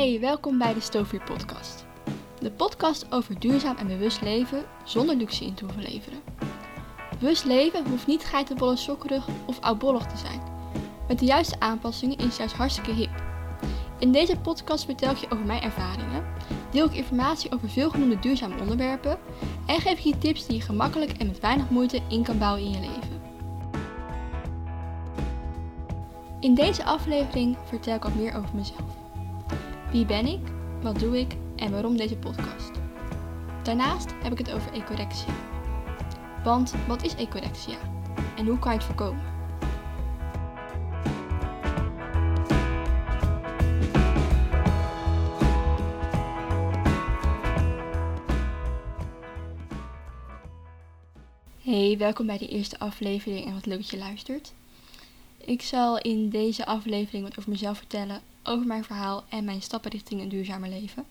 Hey, welkom bij de Stoofvuur podcast. De podcast over duurzaam en bewust leven zonder luxe in te hoeven leveren. Bewust leven hoeft niet geitenbolle sokkerig of oudbollig te zijn. Met de juiste aanpassingen is juist hartstikke hip. In deze podcast vertel ik je over mijn ervaringen, deel ik informatie over veelgenoemde duurzame onderwerpen en geef ik je tips die je gemakkelijk en met weinig moeite in kan bouwen in je leven. In deze aflevering vertel ik wat meer over mezelf. Wie ben ik, wat doe ik en waarom deze podcast? Daarnaast heb ik het over ecorexia. Want wat is ecorexia en hoe kan je het voorkomen? Hey, welkom bij de eerste aflevering en wat leuk dat je luistert. Ik zal in deze aflevering wat over mezelf vertellen, over mijn verhaal en mijn stappen richting een duurzamer leven.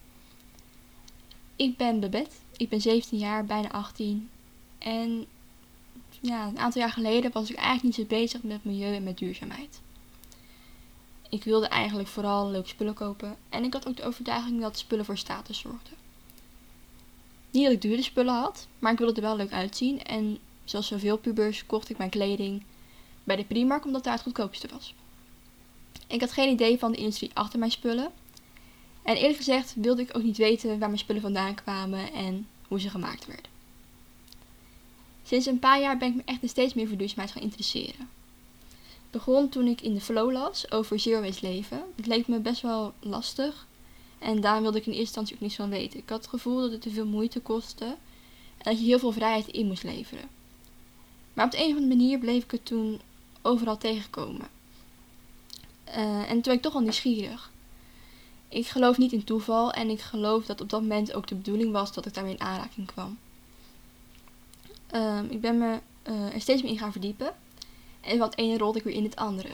Ik ben Babette, ik ben 17 jaar, bijna 18. En ja, een aantal jaar geleden was ik eigenlijk niet zo bezig met milieu en met duurzaamheid. Ik wilde eigenlijk vooral leuke spullen kopen en ik had ook de overtuiging dat spullen voor status zorgden. Niet dat ik dure spullen had, maar ik wilde er wel leuk uitzien en zoals zoveel pubers kocht ik mijn kleding bij de Primark omdat daar het goedkoopste was. Ik had geen idee van de industrie achter mijn spullen. En eerlijk gezegd wilde ik ook niet weten waar mijn spullen vandaan kwamen en hoe ze gemaakt werden. Sinds een paar jaar ben ik me echt steeds meer voor duurzaamheid gaan interesseren. Het begon toen ik in de flow las over zero waste leven. Het leek me best wel lastig en daar wilde ik in eerste instantie ook niets van weten. Ik had het gevoel dat het te veel moeite kostte en dat je heel veel vrijheid in moest leveren. Maar op de een of andere manier bleef ik het toen overal tegenkomen. Uh, en toen ben ik toch al nieuwsgierig. Ik geloof niet in toeval en ik geloof dat op dat moment ook de bedoeling was dat ik daarmee in aanraking kwam. Uh, ik ben me uh, er steeds meer in gaan verdiepen. En van het ene rolde ik weer in het andere.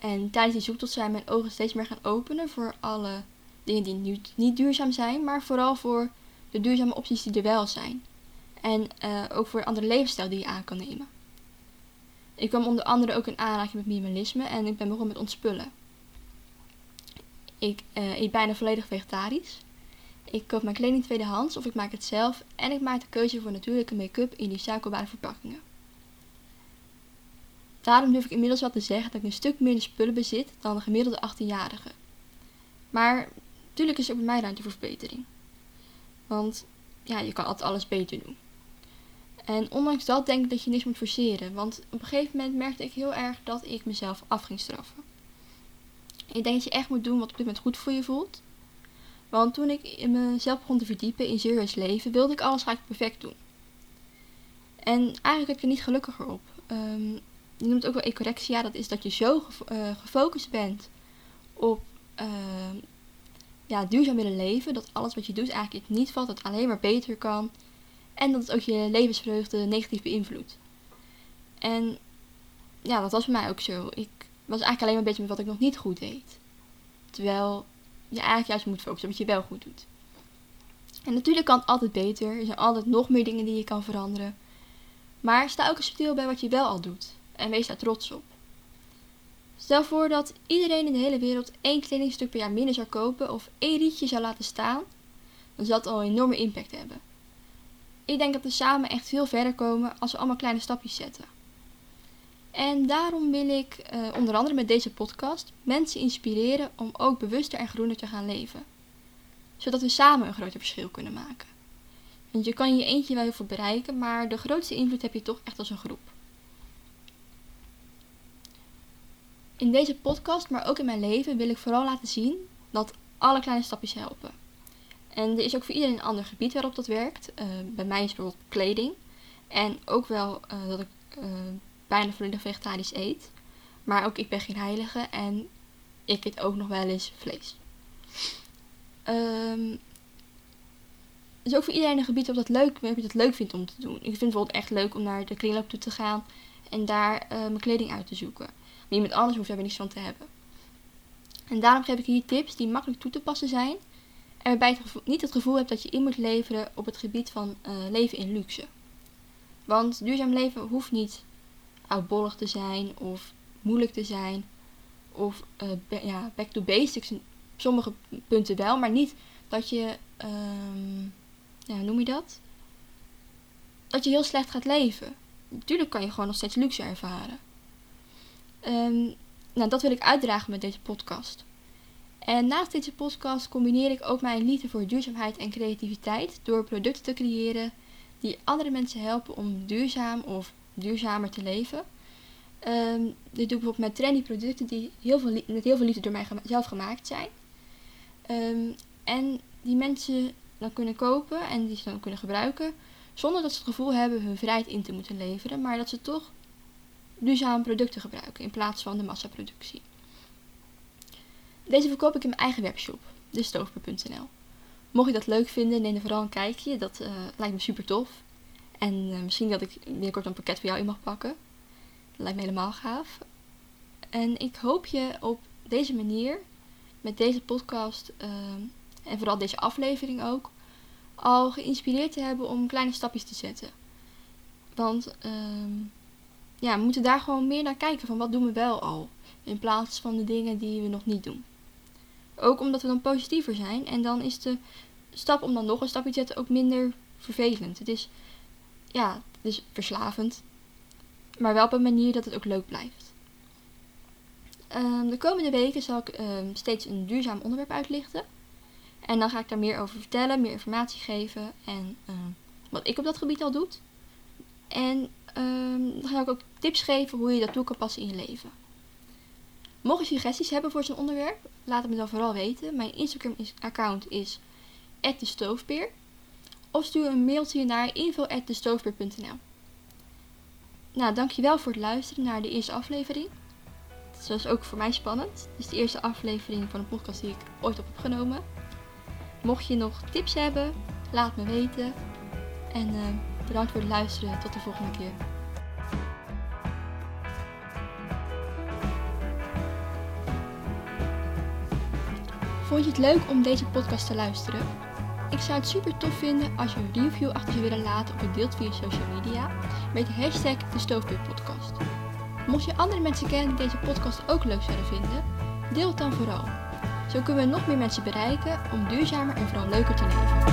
En tijdens die zoektocht zijn mijn ogen steeds meer gaan openen voor alle dingen die niet duurzaam zijn, maar vooral voor de duurzame opties die er wel zijn. En uh, ook voor een andere levensstijl die je aan kan nemen. Ik kwam onder andere ook in aanraking met minimalisme en ik ben begonnen met ontspullen. Ik uh, eet bijna volledig vegetarisch. Ik koop mijn kleding tweedehands of ik maak het zelf en ik maak de keuze voor natuurlijke make-up in recyclebare verpakkingen. Daarom durf ik inmiddels wel te zeggen dat ik een stuk minder spullen bezit dan de gemiddelde 18-jarige. Maar natuurlijk is er bij mij ruimte voor verbetering. Want ja, je kan altijd alles beter doen. En ondanks dat denk ik dat je niks moet forceren. Want op een gegeven moment merkte ik heel erg dat ik mezelf af ging straffen. Ik denk dat je echt moet doen wat op dit moment goed voor je voelt. Want toen ik mezelf begon te verdiepen in serieus leven, wilde ik alles graag perfect doen. En eigenlijk heb ik er niet gelukkiger op. Um, je noemt het ook wel ecorexia. Dat is dat je zo uh, gefocust bent op uh, ja, duurzaam willen leven. Dat alles wat je doet eigenlijk niet valt. Dat het alleen maar beter kan. En dat het ook je levensvreugde negatief beïnvloedt. En ja, dat was voor mij ook zo. Ik was eigenlijk alleen maar bezig met wat ik nog niet goed deed. Terwijl je eigenlijk juist moet focussen op wat je wel goed doet. En natuurlijk kan het altijd beter. Er zijn altijd nog meer dingen die je kan veranderen. Maar sta ook eens stil bij wat je wel al doet. En wees daar trots op. Stel voor dat iedereen in de hele wereld één kledingstuk per jaar minder zou kopen of één rietje zou laten staan. Dan zal het al een enorme impact hebben. Ik denk dat we samen echt veel verder komen als we allemaal kleine stapjes zetten. En daarom wil ik uh, onder andere met deze podcast mensen inspireren om ook bewuster en groener te gaan leven. Zodat we samen een groter verschil kunnen maken. Want je kan je eentje wel heel veel bereiken, maar de grootste invloed heb je toch echt als een groep. In deze podcast, maar ook in mijn leven, wil ik vooral laten zien dat alle kleine stapjes helpen. En er is ook voor iedereen een ander gebied waarop dat werkt. Uh, bij mij is bijvoorbeeld kleding. En ook wel uh, dat ik uh, bijna volledig vegetarisch eet. Maar ook ik ben geen heilige en ik eet ook nog wel eens vlees. Um, is ook voor iedereen een gebied waarop dat leuk, waarop je het leuk vindt om te doen. Ik vind het bijvoorbeeld echt leuk om naar de kringloop toe te gaan en daar mijn kleding uit te zoeken. Maar iemand anders hoeft daar niets van te hebben. En daarom geef ik hier tips die makkelijk toe te passen zijn en waarbij je niet het gevoel hebt dat je in moet leveren op het gebied van uh, leven in luxe. Want duurzaam leven hoeft niet oudbollig te zijn of moeilijk te zijn of uh, ja, back to basics sommige punten wel, maar niet dat je, ehm, ja, noem je dat? Dat je heel slecht gaat leven. Natuurlijk kan je gewoon nog steeds luxe ervaren. Ehm, nou, dat wil ik uitdragen met deze podcast. En naast deze podcast combineer ik ook mijn liefde voor duurzaamheid en creativiteit door producten te creëren die andere mensen helpen om duurzaam of duurzamer te leven. Um, dit doe ik bijvoorbeeld met trendy producten die heel veel, met heel veel liefde door mij zelf gemaakt zijn. Ehm, en die mensen dan kunnen kopen en die ze dan kunnen gebruiken. Zonder dat ze het gevoel hebben hun vrijheid in te moeten leveren. Maar dat ze toch duurzame producten gebruiken in plaats van de massaproductie. Deze verkoop ik in mijn eigen webshop, destoofper.nl. Mocht je dat leuk vinden, neem er vooral een kijkje. Dat uh, lijkt me super tof. En uh, misschien dat ik binnenkort een pakket voor jou in mag pakken. Dat lijkt me helemaal gaaf. En ik hoop je op deze manier, met deze podcast uh, en vooral deze aflevering ook, al geïnspireerd te hebben om kleine stapjes te zetten. Want ehm, ja, we moeten daar gewoon meer naar kijken van wat doen we wel al. In plaats van de dingen die we nog niet doen. Ook omdat we dan positiever zijn. En dan is de stap om dan nog een stapje te zetten ook minder vervelend. Het is, ja, het is verslavend. Maar wel op een manier dat het ook leuk blijft. Ehm, de komende weken zal ik ehm, steeds een duurzaam onderwerp uitlichten. En dan ga ik daar meer over vertellen, meer informatie geven en ehm, wat ik op dat gebied al doe. En dan ga ik ook tips geven hoe je dat toe kan passen in je leven. Mocht je suggesties hebben voor zo'n onderwerp, laat het me dan vooral weten. Mijn Instagram-account is @destoofpeer of stuur een mailtje naar info@destoofpeer.nl. Nou, dankjewel voor het luisteren naar de eerste aflevering. Het was ook voor mij spannend. Het is de eerste aflevering van een podcast die ik ooit heb opgenomen. Mocht je nog tips hebben, laat me weten. En uh, bedankt voor het luisteren. Tot de volgende keer. Vond je het leuk om deze podcast te luisteren? Ik zou het super tof vinden als je een review achter zou willen laten of het deelt via social media met de hashtag de. Mocht je andere mensen kennen die deze podcast ook leuk zouden vinden, deel het dan vooral. Zo kunnen we nog meer mensen bereiken om duurzamer en vooral leuker te leven.